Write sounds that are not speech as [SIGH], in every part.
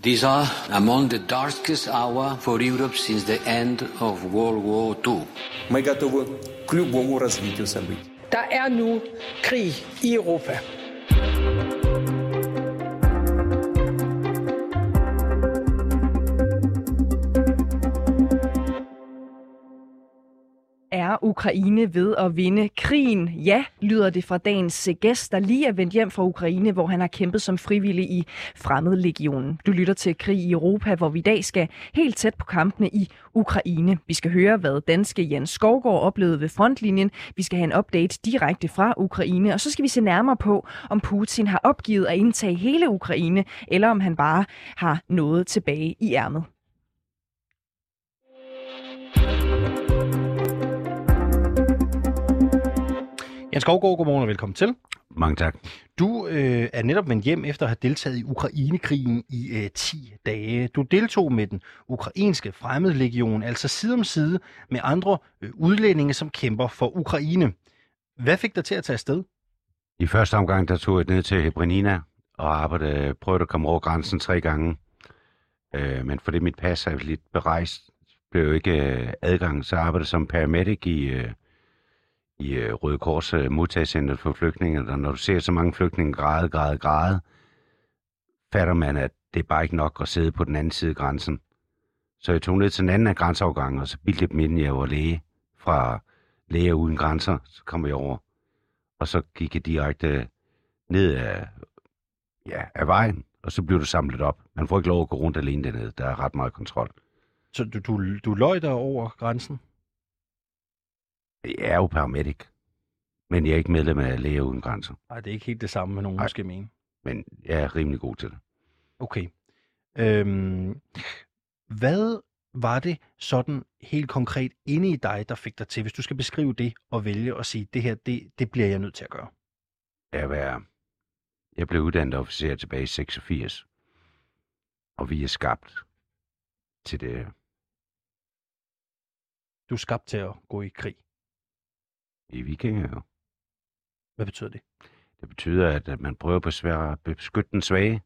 These are among the darkest hour for Europe since the end of World War II. Мы готовы к любому развитию событий. Der er nu krig i Europa. Ukraine ved at vinde krigen? Ja, lyder det fra dagens gæst, der lige er vendt hjem fra Ukraine, hvor han har kæmpet som frivillig i Fremmedlegionen. Du lytter til Krig i Europa, hvor vi i dag skal helt tæt på kampene i Ukraine. Vi skal høre, hvad danske Jens Skovgaard oplevede ved frontlinjen. Vi skal have en update direkte fra Ukraine, og så skal vi se nærmere på, om Putin har opgivet at indtage hele Ukraine, eller om han bare har noget tilbage i ærmet. Jens Skovgaard, godmorgen og velkommen til. Mange tak. Du øh, er netop vendt hjem efter at have deltaget i Ukrainekrigen i øh, 10 dage. Du deltog med den ukrainske fremmedlegion, altså side om side med andre øh, udlændinge, som kæmper for Ukraine. Hvad fik dig til at tage afsted? I første omgang, der tog jeg ned til Hebrinina og arbejdede, prøvede at komme over grænsen tre gange. Øh, men fordi mit pas er lidt berejst, blev jo ikke øh, adgang, så arbejdede som paramedic i, øh, i øh, Røde Kors øh, modtagscenter for flygtninge, og når du ser så mange flygtninge græde, græde, græde, fatter man, at det er bare ikke nok at sidde på den anden side af grænsen. Så jeg tog ned til den anden af grænseafgangen, og så bildte dem ind, jeg var læge fra Læger Uden Grænser, så kom jeg over. Og så gik jeg direkte ned af, ja, af vejen, og så blev du samlet op. Man får ikke lov at gå rundt alene dernede. Der er ret meget kontrol. Så du, du, du løj der over grænsen? Jeg er jo paramedic, men jeg er ikke medlem af Læger Uden Grænser. Nej, det er ikke helt det samme, med nogen Nej. måske mene. Men jeg er rimelig god til det. Okay. Øhm, hvad var det sådan helt konkret inde i dig, der fik dig til, hvis du skal beskrive det og vælge at sige, det her, det, det bliver jeg nødt til at gøre? Jeg, var, jeg blev uddannet officer tilbage i 86, og vi er skabt til det. Du er skabt til at gå i krig. I vikinger jo. Hvad betyder det? Det betyder, at man prøver på at beskytte den svage,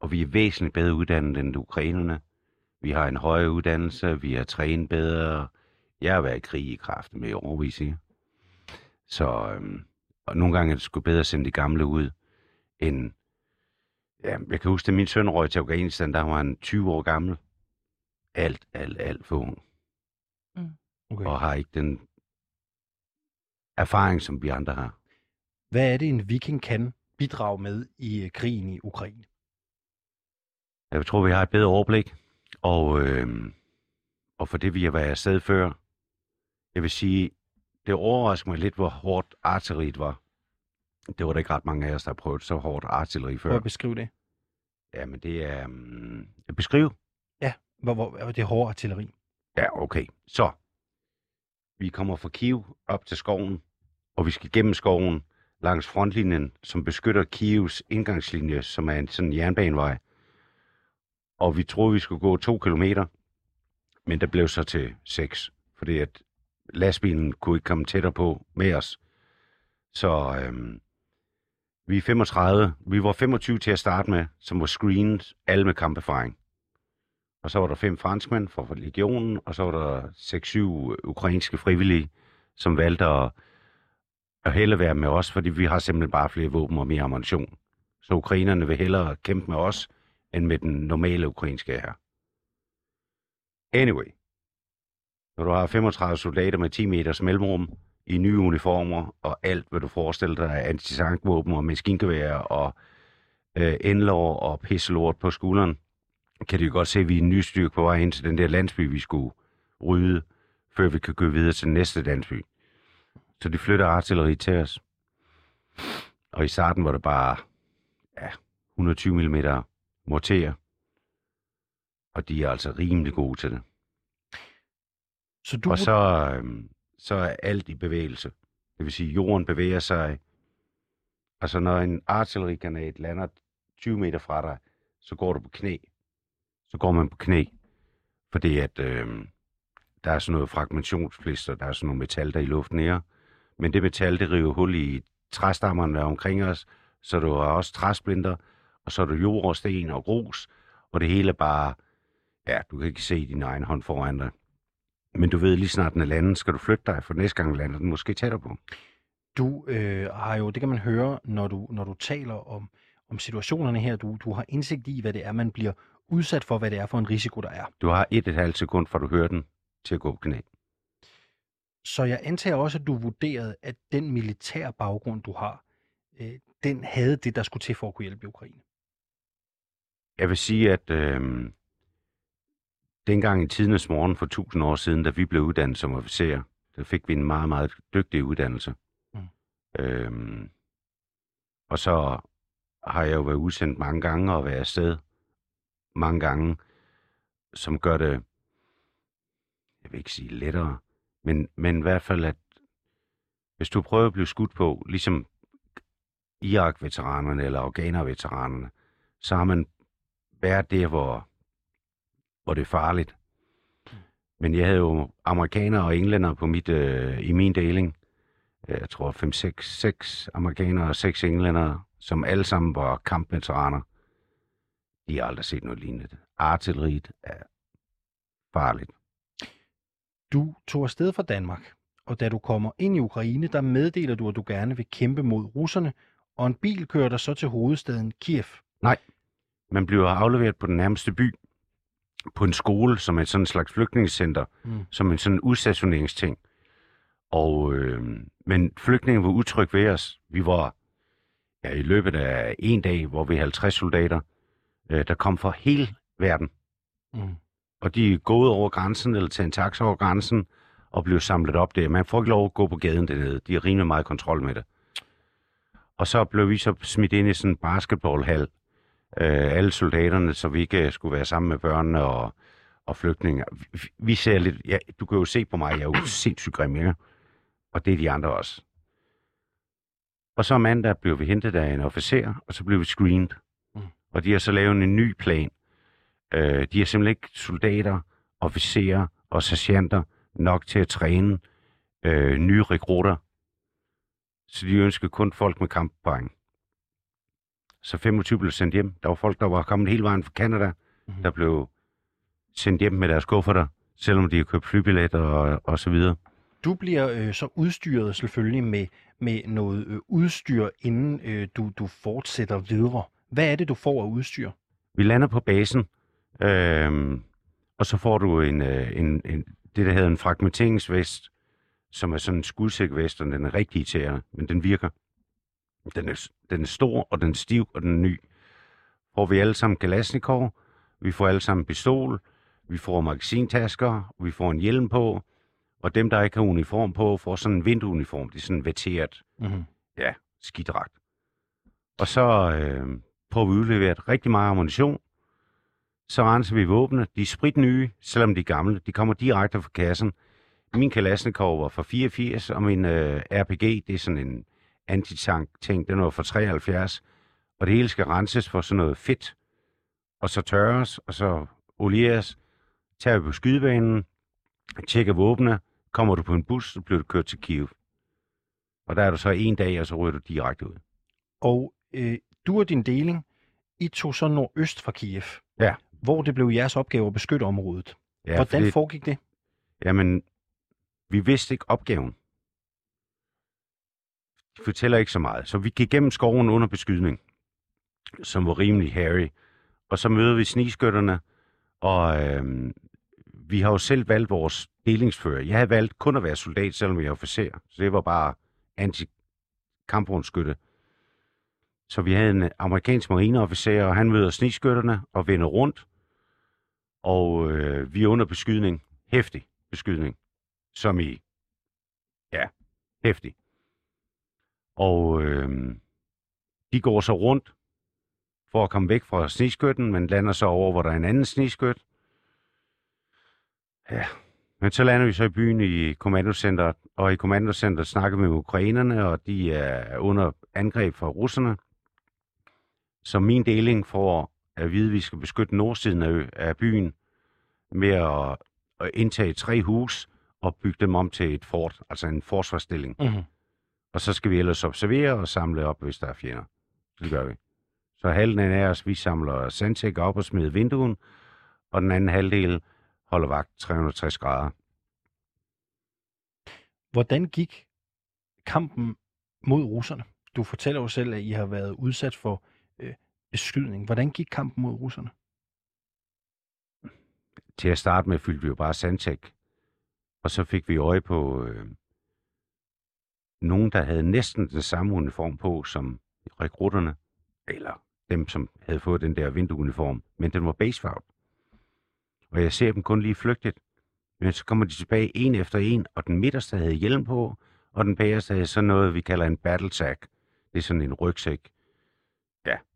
og vi er væsentligt bedre uddannet end ukrainerne. Vi har en højere uddannelse, vi har trænet bedre. Jeg har været i krig i kraft med overvis. Så øhm, og nogle gange er det sgu bedre at sende de gamle ud, end... Ja, jeg kan huske, at min søn røg til Afghanistan, der var han 20 år gammel. Alt, alt, alt for ung. Okay. Og har ikke den erfaring, som vi andre har. Hvad er det, en viking kan bidrage med i øh, krigen i Ukraine? Jeg tror, vi har et bedre overblik. Og, øh, og for det, vi har været afsted før, jeg vil sige, det overrasker mig lidt, hvor hårdt artilleriet var. Det var der ikke ret mange af os, der har prøvet så hårdt artilleri før. at beskrive det. Ja, men det er... Um, beskriv. Hvor, hvor, hvor det er hård artilleri. Ja, okay. Så. Vi kommer fra Kiev op til skoven, og vi skal gennem skoven langs frontlinjen, som beskytter Kievs indgangslinje, som er en sådan jernbanevej. Og vi troede, vi skulle gå to kilometer, men der blev så til seks, fordi at lastbilen kunne ikke komme tættere på med os. Så øhm, vi er 35. Vi var 25 til at starte med, som var screenet, alle med kamperfaring. Og så var der fem franskmænd fra legionen, og så var der 6-7 ukrainske frivillige, som valgte at, at hellere være med os, fordi vi har simpelthen bare flere våben og mere ammunition. Så ukrainerne vil hellere kæmpe med os, end med den normale ukrainske her. Anyway. Når du har 35 soldater med 10 meters mellemrum, i nye uniformer, og alt, hvad du forestiller dig af antisankvåben og maskingevær og øh, endlår og pisselort på skulderen, kan de jo godt se, at vi er en ny styrke på vej ind til den der landsby, vi skulle rydde, før vi kan gå videre til næste landsby. Så de flytter artilleri til os. Og i starten var det bare ja, 120 mm morter. Og de er altså rimelig gode til det. Så du, Og så, øhm, så er alt i bevægelse. Det vil sige, at jorden bevæger sig. Altså når en artillerigranat lander 20 meter fra dig, så går du på knæ. Så går man på knæ. Fordi at øhm, der er sådan noget fragmentationsflister, der er sådan noget metal, der er i luften her. Men det metal, det river hul i træstammerne er omkring os, så du har også træsplinter, og så er der jord og sten og grus, og det hele bare, ja, du kan ikke se din egen hånd foran dig. Men du ved, lige snart den er landet, skal du flytte dig, for næste gang lander den måske tættere på. Du øh, har jo, det kan man høre, når du, når du taler om, om situationerne her. Du, du har indsigt i, hvad det er, man bliver udsat for, hvad det er for en risiko, der er. Du har et et halvt sekund, fra du hører den, til at gå på knæ. Så jeg antager også, at du vurderede, at den militære baggrund, du har, øh, den havde det, der skulle til for at kunne hjælpe Ukraine. Jeg vil sige, at øh, dengang i tidernes morgen for tusind år siden, da vi blev uddannet som officerer, der fik vi en meget, meget dygtig uddannelse. Mm. Øh, og så har jeg jo været udsendt mange gange og været afsted mange gange, som gør det, jeg vil ikke sige lettere, men, men i hvert fald, at hvis du prøver at blive skudt på, ligesom Irak-veteranerne eller Afghaner-veteranerne, så har man været der, hvor, hvor det er farligt. Men jeg havde jo amerikanere og englænder på mit, øh, i min deling. Jeg tror 5, 6, 6 amerikanere og 6 englænder, som alle sammen var kampveteraner. De har aldrig set noget lignende. Artilleriet er farligt. Du tog afsted fra Danmark, og da du kommer ind i Ukraine, der meddeler du, at du gerne vil kæmpe mod russerne, og en bil kører dig så til hovedstaden Kiev. Man bliver afleveret på den nærmeste by, på en skole, som er sådan en slags flygtningecenter, Mm. som en sådan udstationeringsting. Og, øh, men flygtningen var utryg ved os. Vi var ja, i løbet af en dag, hvor vi er 50 soldater, øh, der kom fra hele verden. Mm. Og de er gået over grænsen, eller taget en taxa over grænsen, og blev samlet op der. Man får ikke lov at gå på gaden dernede. De har rimelig meget kontrol med det. Og så blev vi så smidt ind i sådan en basketballhal, øh, alle soldaterne, så vi ikke skulle være sammen med børnene og, og flygtninge. Vi, vi ser lidt, ja, du kan jo se på mig, jeg er jo sindssygt grim, ikke? Og det er de andre også. Og så mandag blev vi hentet af en officer, og så blev vi screened. Mm. Og de har så lavet en ny plan. Øh, de har simpelthen ikke soldater, officerer og sergeanter nok til at træne øh, nye rekrutter. Så de ønsker kun folk med kamppoint. Så 25 blev sendt hjem. Der var folk, der var kommet hele vejen fra Canada, Mhm. der blev sendt hjem med deres kufferter, selvom de har købt flybilletter og, og så videre. Du bliver øh, så udstyret selvfølgelig med, med noget øh, udstyr, inden øh, du, du fortsætter videre. Hvad er det, du får af udstyr? Vi lander på basen, øh, og så får du en, øh, en, en, det, der hedder en fragmenteringsvest, som er sådan en skudsikker vest, og den er rigtig irriterende, men den virker. Den er, den er stor, og den er stiv, og den er ny. Får vi alle sammen Kalashnikov, vi får alle sammen pistol, vi får magasintasker, vi får en hjelm på, og dem, der ikke har uniform på, får sådan en vinteruniform. Det er sådan vetteret Mm-hmm. ja, skidragt. Og så øh, prøver vi udleveret rigtig meget ammunition. Så renser vi våbne. De er spritnye, selvom de er gamle. De kommer direkte fra kassen. Min Kalashnikov var fra 84, og min øh, RPG, det er sådan en antitank-ting, den var fra 73. Og det hele skal renses for sådan noget fedt. Og så tørres, og så olieres. Tager vi på skydebanen, tjekker våbne, kommer du på en bus, så bliver du kørt til Kiev. Og der er du så en dag, og så ryger du direkte ud. Og øh, du og din deling, I tog så nordøst fra Kiev. Ja. Hvor det blev jeres opgave at beskytte området. Ja, Hvordan fordi- foregik det? Jamen, vi vidste ikke opgaven. De fortæller ikke så meget. Så vi gik gennem skoven under beskydning, som var rimelig hairy. Og så møder vi snigskytterne, og øhm, vi har jo selv valgt vores delingsfører. Jeg havde valgt kun at være soldat, selvom jeg er officer. Så det var bare anti-kampvognskytte. Så vi havde en amerikansk marineofficer, og han møder snigskytterne og vender rundt. Og øh, vi er under beskydning. Hæftig beskydning. Som i, ja, hæftig. Og øh, de går så rundt for at komme væk fra sniskytten, men lander så over, hvor der er en anden sniskyt. Ja, men så lander vi så i byen i kommandocenteret, og i kommandocenteret snakker vi med ukrainerne, og de er under angreb fra russerne. Så min deling får at vide, at vi skal beskytte nordsiden af, af byen med at, at indtage tre hus og bygge dem om til et fort, altså en forsvarsstilling. Mm-hmm. Og så skal vi ellers observere og samle op, hvis der er fjender. Det gør vi. Så halvdelen af os, vi samler sandsæk op og smider vinduen, og den anden halvdel holder vagt 360 grader. Hvordan gik kampen mod russerne? Du fortæller jo selv, at I har været udsat for beskydning. Hvordan gik kampen mod russerne? Til at starte med fyldte vi jo bare sandsæk. Og så fik vi øje på øh, nogen, der havde næsten den samme uniform på som rekrutterne. Eller dem, som havde fået den der vinduuniform, Men den var basefarvet. Og jeg ser dem kun lige flygtigt. Men så kommer de tilbage en efter en, og den midterste havde hjelm på, og den bagerste havde sådan noget, vi kalder en battle sack. Det er sådan en rygsæk,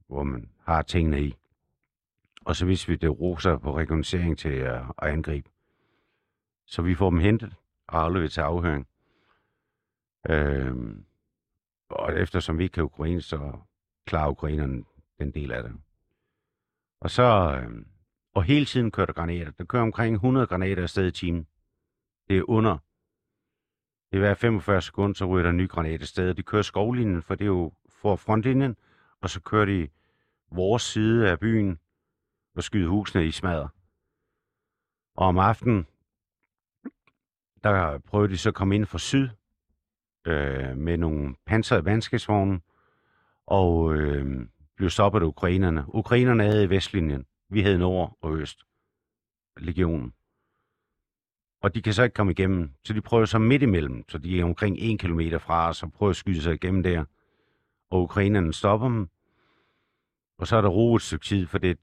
hvor man har tingene i. Og så hvis vi det roser på rekognoscering til at, at angribe. Så vi får dem hentet og afleveret til afhøring. Øhm, og eftersom vi ikke kan ukrainsk, så klarer ukrainerne den del af det. Og så, øhm, og hele tiden kører der granater. Der kører omkring 100 granater afsted i timen. Det er under. Det er hver 45 sekunder, så ryger der en ny granat afsted. De kører skovlinjen, for det er jo for frontlinjen, og så kørte de vores side af byen og skyde husene i smadret. Og om aftenen, der prøvede de så at komme ind fra syd øh, med nogle pansrede vandskabsvogne, og øh, blev stoppet af ukrainerne. Ukrainerne havde vestlinjen. Vi havde nord og øst. Legionen. Og de kan så ikke komme igennem, så de prøver så midt imellem, så de er omkring en kilometer fra os og prøver at skyde sig igennem der. Og ukrainerne stopper dem, og så er der ro et stykke tid, for det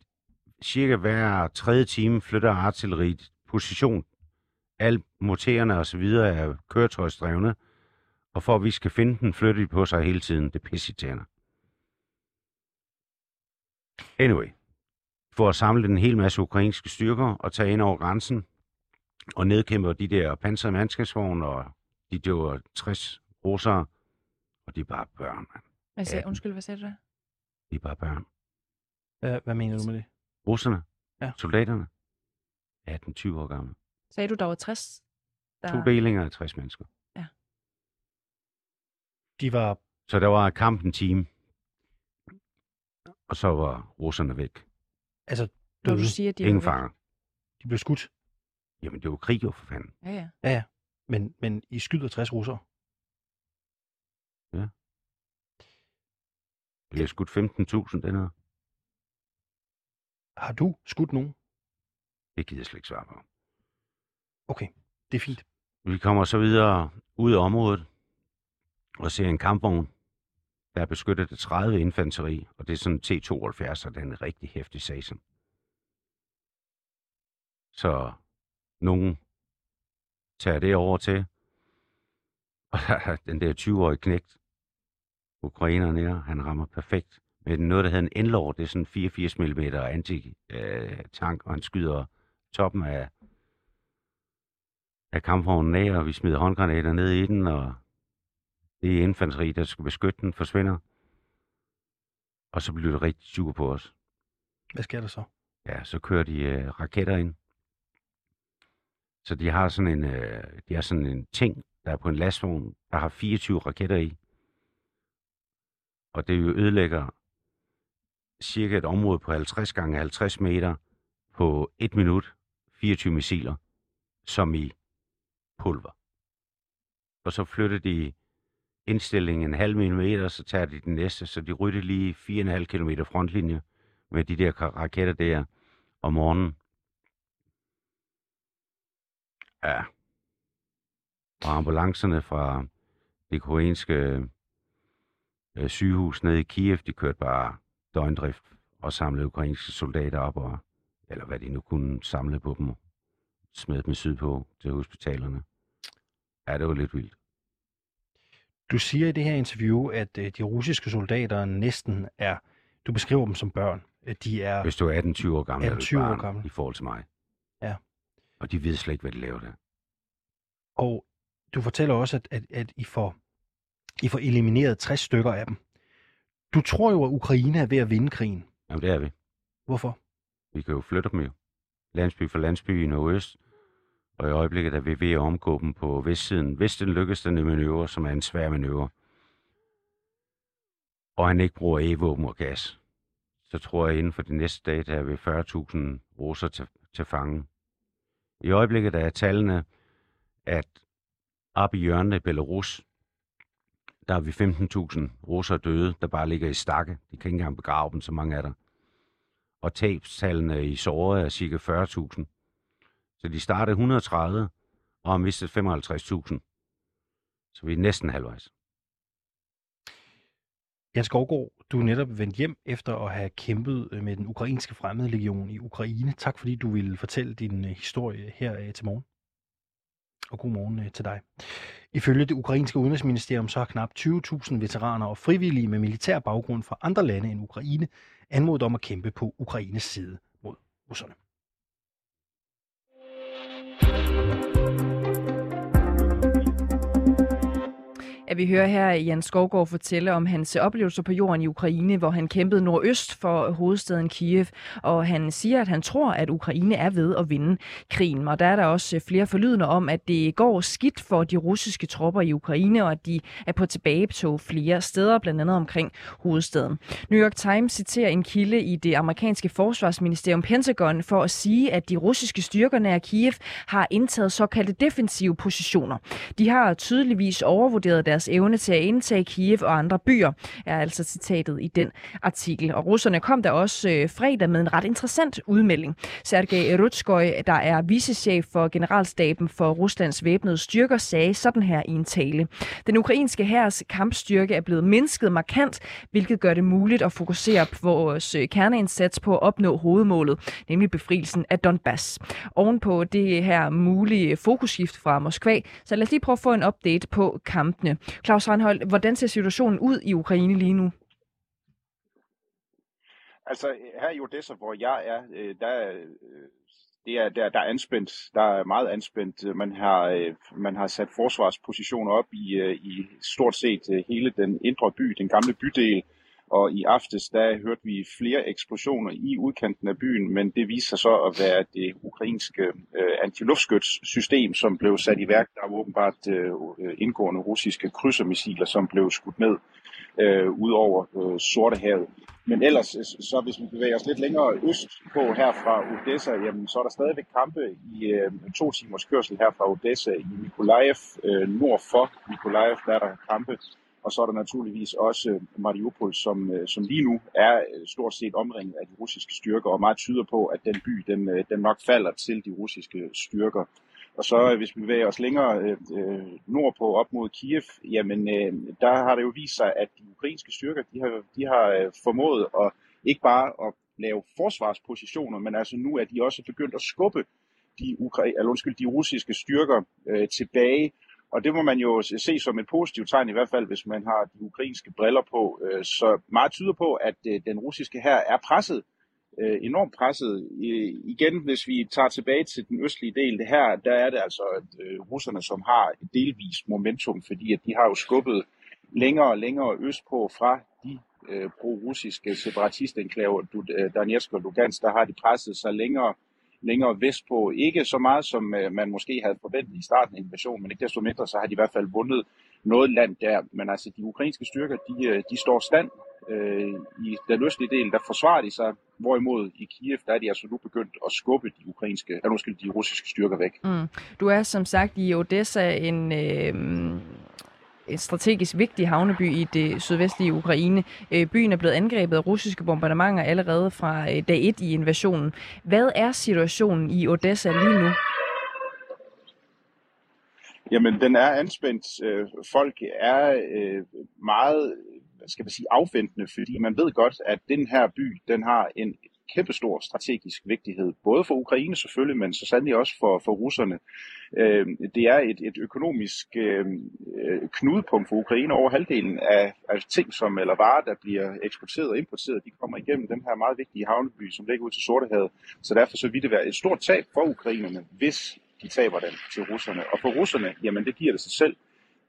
cirka hver tredje time flytter artilleriet position. Alle motorerne og så videre er køretøjsdrevne, og for at vi skal finde den, flytter de på sig hele tiden. Det er pissitærende. Anyway, for at samle en hel masse ukrainske styrker og tage ind over grænsen og nedkæmpe de der pansrede mandskabsvogne, og de der 60 russere, og de er bare børn, mand. Hvad sagde, undskyld, hvad sagde du der? De er bare børn. Hvad, hvad mener du med det? Russerne, Ja. soldaterne, 18-20 år gamle. Sagde du, der var 60? Der... To delinger af 60 mennesker. De var, Så der var kamp en time, og så var russerne væk. altså Når døde. du siger, at de Ingen fanger. De blev skudt. Jamen, det var krig jo for fanden. Ja, ja. Men, men I skyder 60 russere. Vi har skudt 15.000 den her. Har du skudt nogen? Det gider jeg slet ikke svare på. Okay, det er fint. Vi kommer så videre ud af området og ser en kampvogn, der er beskyttet af 30 infanteri, og det er sådan en T-72, og den er en rigtig hæftig sasen. Så nogen tager det over til, [LAUGHS] og der er den der 20-årige knægt, ukraineren her, han rammer perfekt med noget, der hedder en Enlor, det er sådan 84 mm anti-tank, og han skyder toppen af af kampvognen af, og vi smider håndgranater ned i den, og det er infanteri, der skal beskytte den, forsvinder. Og så bliver det rigtig sur på os. Hvad sker der så? Ja, så kører de øh, raketter ind. Så de har sådan en, øh, de har sådan en ting, der er på en lastvogn, der har 24 raketter i. Og det jo ødelægger cirka et område på 50 gange 50 meter på et minut, 24 missiler, som i pulver. Og så flytter de indstillingen en halv millimeter, så tager de den næste, så de rytter lige 4,5 km frontlinje med de der raketter der om morgenen. Ja. Og ambulancerne fra det koreanske øh, sygehus nede i Kiev, de kørte bare døgndrift og samlede ukrainske soldater op, og, eller hvad de nu kunne samle på dem, smed dem sydpå til hospitalerne. Ja, det var lidt vildt. Du siger i det her interview, at øh, de russiske soldater næsten er, du beskriver dem som børn. De er, Hvis du er 18-20 år gammel, er du 18-20 et år barn gammel. i forhold til mig. Ja. Og de ved slet ikke, hvad de laver der. og du fortæller også, at, at, at I, får, I får elimineret 60 stykker af dem. Du tror jo, at Ukraine er ved at vinde krigen. Jamen, det er vi. Hvorfor? Vi kan jo flytte dem jo. Landsby for landsby i nordøst. Og i øjeblikket er vi ved at omgå dem på vestsiden. Hvis den lykkes den manøvre, som er en svær manøvre, og han ikke bruger e-våben og gas, så tror jeg inden for de næste dage, der er vi 40.000 russer til, til fange. I øjeblikket er tallene, at op i hjørnet i Belarus, der er vi 15.000 russer døde, der bare ligger i stakke. De kan ikke engang begrave dem, så mange er der. Og tabstallene i såret er cirka 40.000. Så de startede 130 og har mistet 55.000. Så vi er næsten halvvejs. Jens Skovgaard, du er netop vendt hjem efter at have kæmpet øh, med den ukrainske fremmede legion i Ukraine. Tak fordi du ville fortælle din øh, historie her øh, til morgen. Og god morgen øh, til dig. Ifølge det ukrainske udenrigsministerium så har knap 20.000 veteraner og frivillige med militær baggrund fra andre lande end Ukraine anmodet om at kæmpe på Ukraines side mod russerne. At vi hører her Jan Skovgaard fortælle om hans oplevelser på jorden i Ukraine, hvor han kæmpede nordøst for hovedstaden Kiev, og han siger, at han tror, at Ukraine er ved at vinde krigen. Og der er der også flere forlydende om, at det går skidt for de russiske tropper i Ukraine, og at de er på tilbagetog flere steder, blandt andet omkring hovedstaden. New York Times citerer en kilde i det amerikanske forsvarsministerium Pentagon for at sige, at de russiske styrker nær Kiev har indtaget såkaldte defensive positioner. De har tydeligvis overvurderet deres deres evne til at indtage Kiev og andre byer, er altså citatet i den artikel. Og russerne kom der også øh, fredag med en ret interessant udmelding. Sergej Rutskoy, der er vicechef for generalstaben for Ruslands væbnede styrker, sagde sådan her i en tale. Den ukrainske hærs kampstyrke er blevet mindsket markant, hvilket gør det muligt at fokusere på vores øh, kerneindsats på at opnå hovedmålet, nemlig befrielsen af Donbass. Ovenpå det her mulige fokusskift fra Moskva, så lad os lige prøve at få en update på kampene. Claus Reinhold, hvordan ser situationen ud i Ukraine lige nu? Altså her i Odessa, hvor jeg er, øh, der, øh, det er, der, der er anspændt. Der er meget anspændt. Man har, øh, man har sat forsvarspositioner op i, i stort set hele den indre by, den gamle bydel. Og i aftes, der hørte vi flere eksplosioner i udkanten af byen, men det viser sig så at være det ukrainske øh, antiluftskytssystem, som blev sat i værk. Der var åbenbart øh, indgående russiske krydsermissiler, som blev skudt ned øh, ud over øh, Sortehavet. Men ellers, øh, så hvis vi bevæger os lidt længere øst på her fra Odessa, jamen, så er der stadigvæk kampe i øh, to timers kørsel her fra Odessa i Nikolaev. Øh, nord for Nikolaev, der er der kampe og så er der naturligvis også øh, Mariupol, som, øh, som lige nu er øh, stort set omringet af de russiske styrker, og meget tyder på, at den by den, den nok falder til de russiske styrker. Og så hvis vi bevæger os længere øh, nordpå op mod Kiev, jamen øh, der har det jo vist sig, at de ukrainske styrker, de har, de har formået at ikke bare at lave forsvarspositioner, men altså nu er de også begyndt at skubbe de, ukra- eller undskyld, de russiske styrker øh, tilbage og det må man jo se som et positivt tegn, i hvert fald hvis man har de ukrainske briller på. Øh, så meget tyder på, at øh, den russiske her er presset, øh, enormt presset. Igen, hvis vi tager tilbage til den østlige del, det her, der er det altså russerne, som har et delvis momentum, fordi at de har jo skubbet længere og længere østpå fra de pro-russiske separatistenklaver, Donetsk og Lugansk, der har de presset sig længere længere vestpå. Ikke så meget, som øh, man måske havde forventet i starten af invasionen, men ikke desto mindre, så har de i hvert fald vundet noget land der. Men altså, de ukrainske styrker, de, øh, de står stand øh, i den østlige del, der forsvarer de sig, hvorimod i Kiev, der er de altså nu begyndt at skubbe de ukrainske, eller måske de russiske styrker væk. Mm. Du er som sagt i Odessa en, øh, strategisk vigtig havneby i det sydvestlige Ukraine. Øh, byen er blevet angrebet af russiske bombardementer allerede fra øh, dag 1 i invasionen. Hvad er situationen i Odessa lige nu? Jamen, den er anspændt. Øh, folk er meget skal man sige, afventende, fordi man ved godt, at den her by, den har en kæmpestor strategisk vigtighed, både for Ukraine selvfølgelig, men så sandelig også for, for russerne. Øh, det er et, et økonomisk øh, øh, knudepunkt for Ukraine. Over halvdelen af, af ting, som eller varer, der bliver eksporteret og importeret, de kommer igennem den her meget vigtige havneby, som ligger ud til Sortehavet. Så derfor så vil det være et stort tab for ukrainerne, hvis de taber den til russerne. Og for russerne, jamen det giver det sig selv.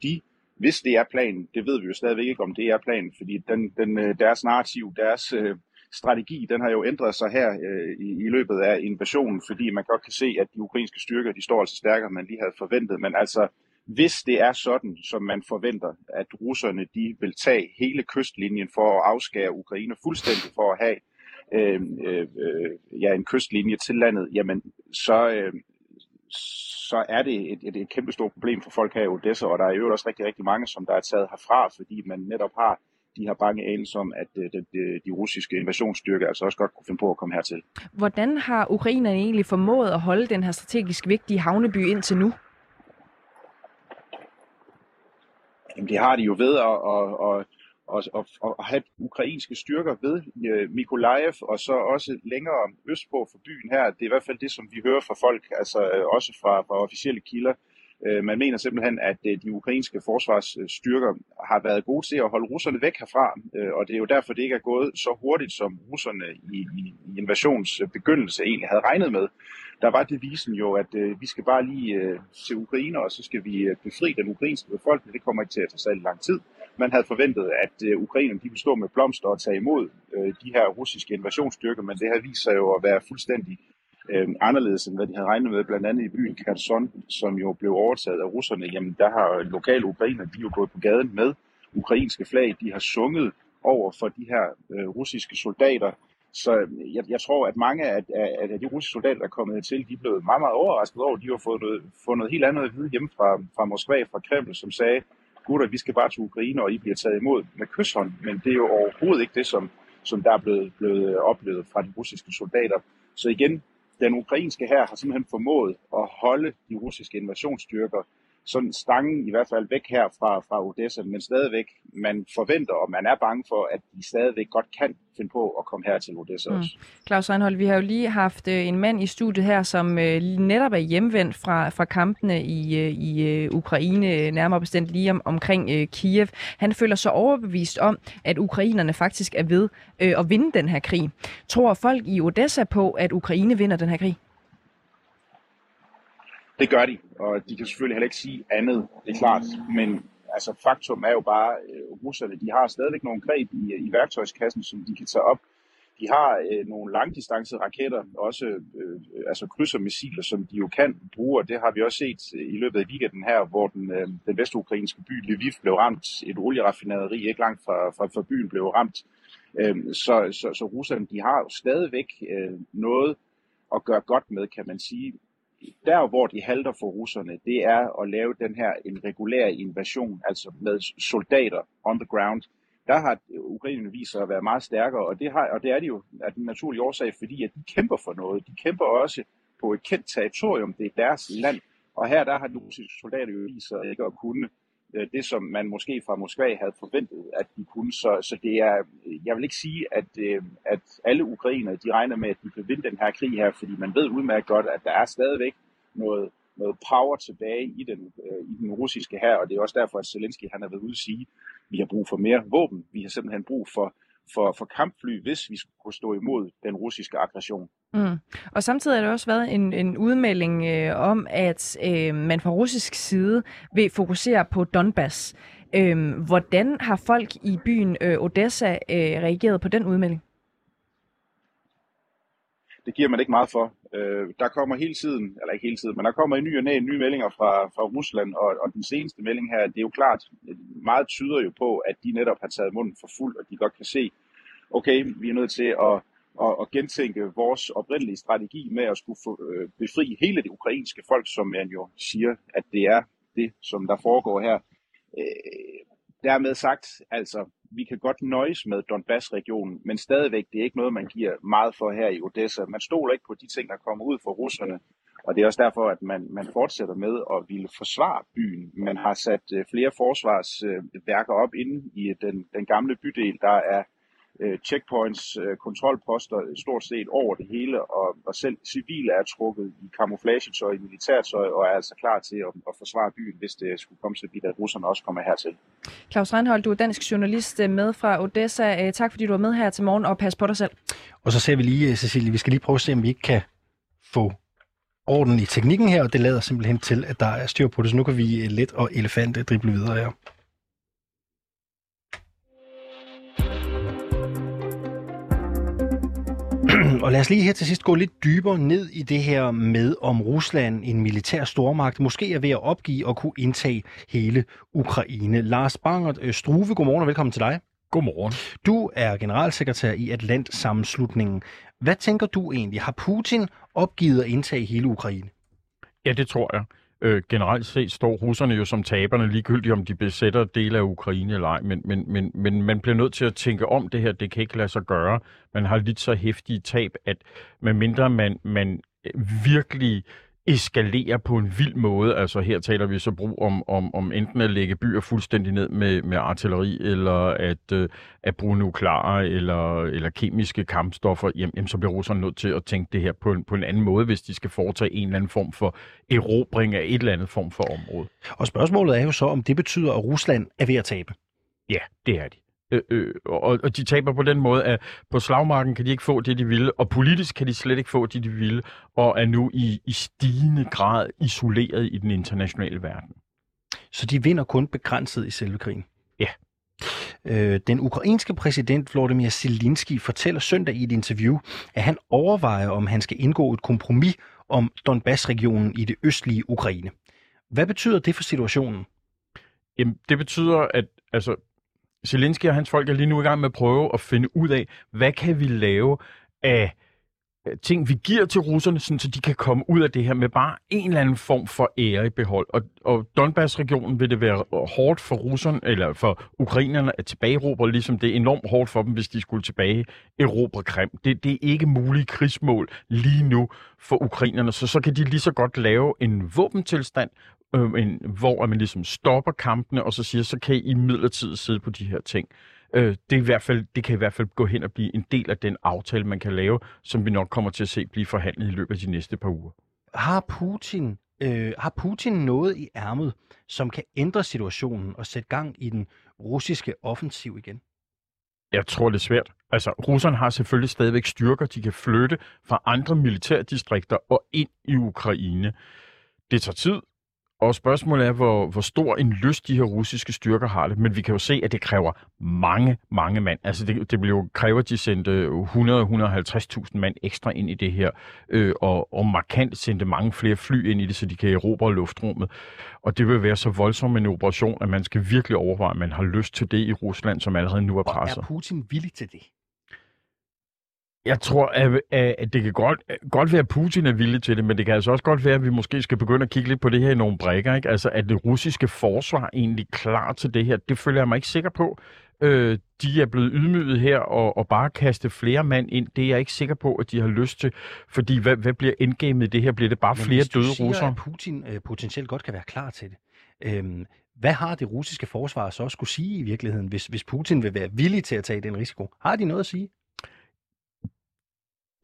De hvis det er planen, det ved vi jo stadigvæk ikke, om det er planen, fordi den, den, øh, deres narrativ, deres øh, strategi, den har jo ændret sig her øh, i, i løbet af invasionen, fordi man godt kan se, at de ukrainske styrker, de står altså stærkere, end man lige havde forventet. Men altså, hvis det er sådan, som man forventer, at russerne de vil tage hele kystlinjen for at afskære Ukraine fuldstændig for at have øh, øh, øh ja, en kystlinje til landet, jamen så, øh, så er det et, et, et kæmpe stort problem for folk her i Odessa, og der er jo også rigtig, rigtig mange, som der er taget herfra, fordi man netop har de har bange anelse om, at de, de, de russiske invasionsstyrker altså også godt kunne finde på at komme hertil. Hvordan har ukrainerne egentlig formået at holde den her strategisk vigtige havneby indtil nu? Jamen, det har de jo ved at, at, at, at, at, at have ukrainske styrker ved øh, Mykolaiv, og så også længere østpå for byen her. Det er i hvert fald det, som vi hører fra folk, altså øh, også fra, fra officielle kilder. Øh, man mener simpelthen, at øh, de ukrainske forsvarsstyrker har været gode til at holde russerne væk herfra, øh, og det er jo derfor, det ikke er gået så hurtigt, som russerne i, i, i invasionsbegyndelse egentlig havde regnet med der var devisen jo, at øh, vi skal bare lige øh, til Ukraine, og så skal vi øh, befri den ukrainske befolkning. Det kommer ikke til at tage særlig lang tid. Man havde forventet, at øh, ukrainerne de ville stå med blomster og tage imod øh, de her russiske invasionsstyrker, men det har vist sig jo at være fuldstændig øh, øh, anderledes, end hvad de havde regnet med, blandt andet i byen Kherson, som jo blev overtaget af russerne. Jamen, der har lokale ukrainer, de er jo gået på gaden med ukrainske flag. De har sunget over for de her øh, russiske soldater, så øh, jeg, jeg tror, at mange af, af, af de russiske soldater, der er kommet til, de er blevet meget, meget overrasket over, de har fået noget, fået noget helt andet at vide hjemme fra, fra Moskva, fra Kreml, som sagde, gutter, vi skal bare til Ukraine, og I bliver taget imod med kysshånd. Men det er jo overhovedet ikke det, som, som der er blevet, blevet oplevet fra de russiske soldater. Så igen, den ukrainske her har simpelthen formået at holde de russiske invasionsstyrker sådan stangen i hvert fald væk her fra, fra Odessa, men stadigvæk, man forventer, og man er bange for, at de stadigvæk godt kan finde på at komme her til Odessa mm. også. Claus Reinhold, vi har jo lige haft øh, en mand i studiet her, som øh, netop er hjemvendt fra, fra kampene i, øh, i Ukraine, nærmere bestemt lige om, omkring Kiev. Han føler sig overbevist om, at ukrainerne faktisk er ved at vinde den her krig. Tror folk i Odessa på, at Ukraine vinder den her krig? Det gør de, og de kan selvfølgelig heller ikke sige andet, det er klart. Men altså, faktum er jo bare, at russerne de har stadigvæk nogle greb i, i værktøjskassen, som de kan tage op. De har øh, nogle langdistance raketter, også øh, altså krydsermissiler, som de jo kan bruge, og det har vi også set øh, i løbet af weekenden her, hvor den, øh, den vestukrainske by Lviv blev ramt. Et olieraffinaderi ikke langt fra, fra, fra byen blev ramt. Øh, så, så, så russerne de har jo stadigvæk øh, noget at gøre godt med, kan man sige der, hvor de halter for russerne, det er at lave den her en regulær invasion, altså med soldater on the ground. Der har ukrainerne vist sig at være meget stærkere, og det, har, og det er de jo af den naturlige årsag, fordi at de kæmper for noget. De kæmper også på et kendt territorium, det er deres land. Og her der har de russiske soldater jo vist sig ikke at kunne øh, det, som man måske fra Moskva havde forventet, at de kunne. Så, så det er, jeg vil ikke sige, at, øh, at alle ukrainer, de regner med, at de kan vinde den her krig her, fordi man ved udmærket godt, at der er stadigvæk noget, noget power tilbage i den, øh, i den russiske her, og det er også derfor, at Zelensky han har været ude at sige, at vi har brug for mere våben, vi har simpelthen brug for, for, for kampfly, hvis vi skulle kunne stå imod den russiske aggression. Mm. Og samtidig har der også været en, en udmelding øh, om, at øh, man fra russisk side vil fokusere på Donbass. Øh, hvordan har folk i byen øh, Odessa øh, reageret på den udmelding? Det giver man ikke meget for. Øh, der kommer hele tiden, eller ikke hele tiden, men der kommer i ny og næ nye meldinger fra, fra Rusland, og, og den seneste melding her, det er jo klart, meget tyder jo på, at de netop har taget munden for fuld, og de godt kan se, okay, vi er nødt til at, at, at gentænke vores oprindelige strategi med at skulle få, øh, befri hele det ukrainske folk, som man jo siger, at det er det, som der foregår her. Øh, dermed sagt, altså, vi kan godt nøjes med Donbass-regionen, men stadigvæk, det er ikke noget, man giver meget for her i Odessa. Man stoler ikke på de ting, der kommer ud fra russerne, og det er også derfor, at man, man fortsætter med at ville forsvare byen. Man har sat øh, flere forsvarsværker op inde i øh, den, den gamle bydel. Der er øh, checkpoints, øh, kontrolposter stort set over det hele, og, og selv civile er trukket i kamuflagetøj, i militærtøj, og er altså klar til at, at forsvare byen, hvis det skulle komme så vidt, at russerne også kommer hertil. Claus Reinhold, du er dansk journalist øh, med fra Odessa. Øh, tak fordi du var med her til morgen, og pas på dig selv. Og så ser vi lige, Cecilie, vi skal lige prøve at se, om vi ikke kan få orden i teknikken her, og det lader simpelthen til, at der er styr på det, så nu kan vi let og elefant drible videre her. [CLEARS THROAT] og lad os lige her til sidst gå lidt dybere ned i det her med, om Rusland, en militær stormagt, måske er ved at opgive og kunne indtage hele Ukraine. Lars Bangert øh, Struve, godmorgen og velkommen til dig. Godmorgen. Du er generalsekretær i Atlant-sammenslutningen. Hvad tænker du egentlig? Har Putin opgivet at indtage hele Ukraine? Ja, det tror jeg. Øh, generelt set står russerne jo som taberne, ligegyldigt om de besætter dele af Ukraine eller ej, men, men, men, men man bliver nødt til at tænke om det her. Det kan ikke lade sig gøre. Man har lidt så hæftige tab, at medmindre man, man virkelig eskalerer på en vild måde. Altså her taler vi så brug om, om, om enten at lægge byer fuldstændig ned med, med artilleri, eller at, øh, at bruge nukleare eller, eller kemiske kampstoffer, jamen, jamen, så bliver russerne nødt til at tænke det her på en, på en anden måde, hvis de skal foretage en eller anden form for erobring af et eller andet form for område. Og spørgsmålet er jo så, om det betyder, at Rusland er ved at tabe. Ja, det er de. Øh, øh, og, og de taber på den måde, at på slagmarken kan de ikke få det, de ville, og politisk kan de slet ikke få det, de ville, og er nu i, i stigende grad isoleret i den internationale verden. Så de vinder kun begrænset i selve krigen? Ja. Øh, den ukrainske præsident Vladimir Zelensky fortæller søndag i et interview, at han overvejer, om han skal indgå et kompromis om Donbass-regionen i det østlige Ukraine. Hvad betyder det for situationen? Jamen, det betyder, at altså, Zelensky og hans folk er lige nu i gang med at prøve at finde ud af, hvad kan vi lave af ting, vi giver til russerne, sådan, så de kan komme ud af det her med bare en eller anden form for ære i behold. Og, og Donbass-regionen vil det være hårdt for russerne, eller for ukrainerne at tilbageerobre, ligesom det er enormt hårdt for dem, hvis de skulle tilbage erobre Krim. Det, det er ikke muligt krigsmål lige nu for ukrainerne, så så kan de lige så godt lave en våbentilstand, øh, en, hvor man ligesom stopper kampene, og så siger, så kan I i midlertid sidde på de her ting. Øh, det, er i hvert fald, det kan i hvert fald gå hen og blive en del af den aftale, man kan lave, som vi nok kommer til at se blive forhandlet i løbet af de næste par uger. Har Putin, øh, har Putin noget i ærmet, som kan ændre situationen og sætte gang i den russiske offensiv igen? Jeg tror, det er svært. Altså, russerne har selvfølgelig stadigvæk styrker, de kan flytte fra andre militærdistrikter og ind i Ukraine. Det tager tid, og spørgsmålet er, hvor, hvor stor en lyst de her russiske styrker har det. Men vi kan jo se, at det kræver mange, mange mand. Altså det, det bliver jo kræver, at de sendte 100-150.000 mand ekstra ind i det her. Øh, og, og markant sendte mange flere fly ind i det, så de kan erobre luftrummet. Og det vil være så voldsom en operation, at man skal virkelig overveje, at man har lyst til det i Rusland, som allerede nu er presset. Og er Putin villig til det? Jeg tror, at, at det kan godt, godt være, at Putin er villig til det, men det kan altså også godt være, at vi måske skal begynde at kigge lidt på det her i nogle brækker. Ikke? Altså, at det russiske forsvar egentlig klar til det her, det føler jeg mig ikke sikker på. Øh, de er blevet ydmyget her, og, og bare kaste flere mand ind, det er jeg ikke sikker på, at de har lyst til. Fordi hvad, hvad bliver endgamet i det her? Bliver det bare Men flere døde siger, russere? at Putin øh, potentielt godt kan være klar til det, øhm, hvad har det russiske forsvar så skulle sige i virkeligheden, hvis, hvis Putin vil være villig til at tage den risiko? Har de noget at sige?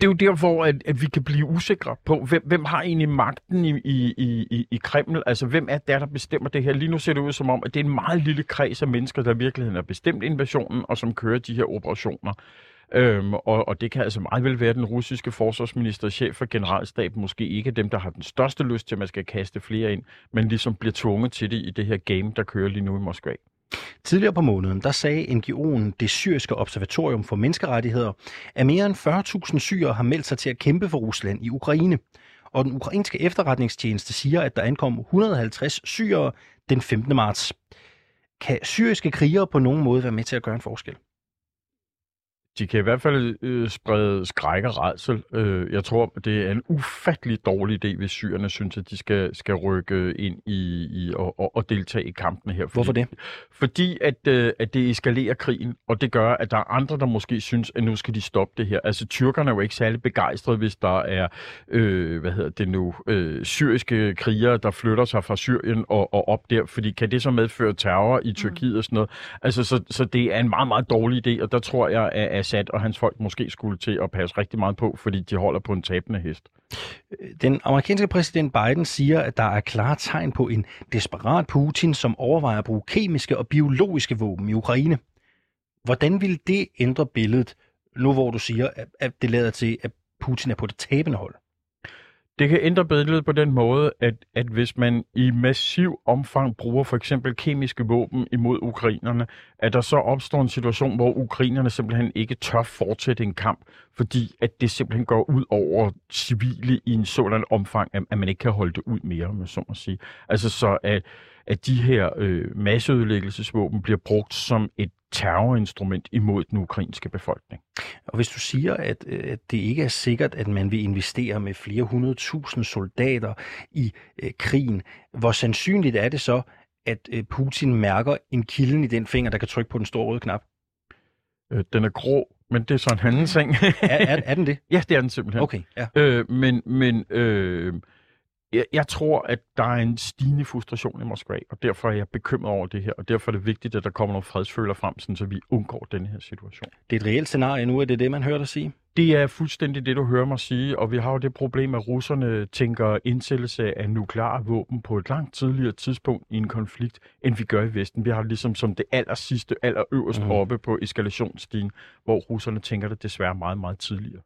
Det er jo der, hvor at, at vi kan blive usikre på, hvem, hvem har egentlig magten i, i, i, i Kreml? Altså, hvem er der, der bestemmer det her? Lige nu ser det ud som om, at det er en meget lille kreds af mennesker, der i virkeligheden har bestemt invasionen, og som kører de her operationer. Øhm, og, og det kan altså meget vel være, at den russiske forsvarsminister, chef for generalstaben, måske ikke er dem, der har den største lyst til, at man skal kaste flere ind, men ligesom bliver tvunget til det i det her game, der kører lige nu i Moskva. Tidligere på måneden, der sagde NGO'en Det Syriske Observatorium for Menneskerettigheder, at mere end 40.000 syrere har meldt sig til at kæmpe for Rusland i Ukraine. Og den ukrainske efterretningstjeneste siger, at der ankom 150 syrere den 15. marts. Kan syriske krigere på nogen måde være med til at gøre en forskel? De kan i hvert fald øh, sprede skræk og redsel. Øh, jeg tror, det er en ufattelig dårlig idé, hvis syrerne synes, at de skal, skal rykke ind i, i og, og, og deltage i kampen her. Fordi, Hvorfor det? Fordi at, øh, at det eskalerer krigen, og det gør, at der er andre, der måske synes, at nu skal de stoppe det her. Altså, tyrkerne er jo ikke særlig begejstrede, hvis der er, øh, hvad hedder det nu, øh, syriske krigere, der flytter sig fra Syrien og, og op der, fordi kan det så medføre terror i Tyrkiet og sådan noget? Altså, så, så det er en meget, meget dårlig idé, og der tror jeg, at Assad og hans folk måske skulle til at passe rigtig meget på, fordi de holder på en tabende hest. Den amerikanske præsident Biden siger, at der er klare tegn på en desperat Putin, som overvejer at bruge kemiske og biologiske våben i Ukraine. Hvordan vil det ændre billedet, nu hvor du siger, at- det lader til, at Putin er på det tabende hold? Det kan ændre billedet på den måde, at, at hvis man i massiv omfang bruger for eksempel kemiske våben imod ukrainerne, at der så opstår en situation, hvor ukrainerne simpelthen ikke tør fortsætte en kamp, fordi at det simpelthen går ud over civile i en sådan omfang, at, at man ikke kan holde det ud mere, om jeg så må sige. Altså så at, at de her øh, masseødelæggelsesvåben bliver brugt som et terrorinstrument imod den ukrainske befolkning. Og hvis du siger, at, øh, at det ikke er sikkert, at man vil investere med flere hundredtusind soldater i øh, krigen, hvor sandsynligt er det så, at øh, Putin mærker en kilden i den finger, der kan trykke på den store røde knap? Øh, den er grå, men det er så en anden ting. er, er, er den det? [LAUGHS] Ja, det er den simpelthen. Okay, ja. Øh, men men øh, jeg, jeg tror, at der er en stigende frustration i Moskva, og derfor er jeg bekymret over det her, og derfor er det vigtigt, at der kommer nogle fredsføler frem, sådan, så vi undgår den her situation. Det er et reelt scenarie nu, er det det, man hører dig sige? Det er fuldstændig det, du hører mig sige, og vi har jo det problem, at russerne tænker indsættelse af nukleare våben på et langt tidligere tidspunkt i en konflikt, end vi gør i Vesten. Vi har ligesom som det aller sidste, aller øverst mm. oppe på eskalationsstigen, hvor russerne tænker det desværre meget, meget tidligere.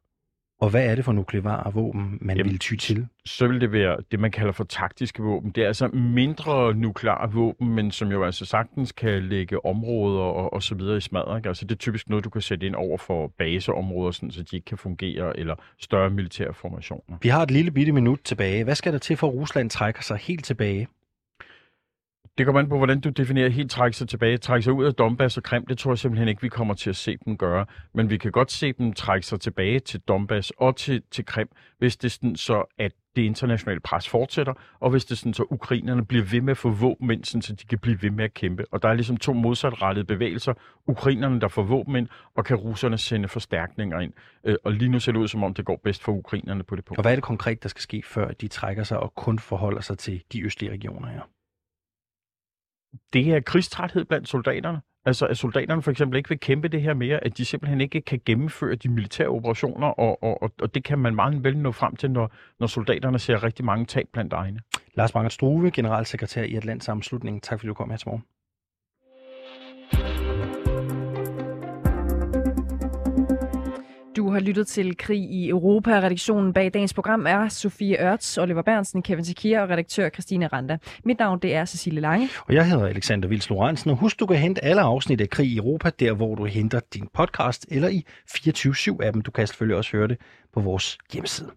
Og hvad er det for nukleare våben, man Jamen, vil ty til? Så vil det være det, man kalder for taktiske våben. Det er altså mindre nukleare våben, men som jo altså sagtens kan lægge områder og, og så videre i smadret. Ikke? Altså det er typisk noget, du kan sætte ind over for baseområder, sådan, så de ikke kan fungere, eller større militære formationer. Vi har et lille bitte minut tilbage. Hvad skal der til for, at Rusland trækker sig helt tilbage? Det kommer an på, hvordan du definerer helt trække sig tilbage. Trække sig ud af Donbass og Krim, det tror jeg simpelthen ikke, vi kommer til at se dem gøre. Men vi kan godt se dem trække sig tilbage til Donbass og til, til Krim, hvis det sådan så, at det internationale pres fortsætter, og hvis det sådan så ukrainerne bliver ved med at få våben ind, sådan, så de kan blive ved med at kæmpe. Og der er ligesom to modsatrettede bevægelser. Ukrainerne, der får våben ind, og kan russerne sende forstærkninger ind. Øh, og lige nu ser det ud, som om det går bedst for ukrainerne på det punkt. Og hvad er det konkret, der skal ske, før de trækker sig og kun forholder sig til de østlige regioner her? Det er krigstræthed blandt soldaterne. Altså, at soldaterne for eksempel ikke vil kæmpe det her mere, at de simpelthen ikke kan gennemføre de militære operationer, og, og, og det kan man meget vel nå frem til, når, når soldaterne ser rigtig mange tab blandt egne. Lars Bangert Struve, generalsekretær i Atlantsammenslutningen. Tak fordi du kom her til morgen. Har lyttet til Krig i Europa. Redaktionen bag dagens program er Sofie Ørts, Oliver Bernsen, Kevin Tekir og redaktør Christine Randa. Mit navn det er Cecilie Lange. Og jeg hedder Alexander Vils Lorentzen. Og husk, du kan hente alle afsnit af Krig i Europa, der hvor du henter din podcast, eller i 24-7-appen. Du kan selvfølgelig også høre det på vores hjemmeside.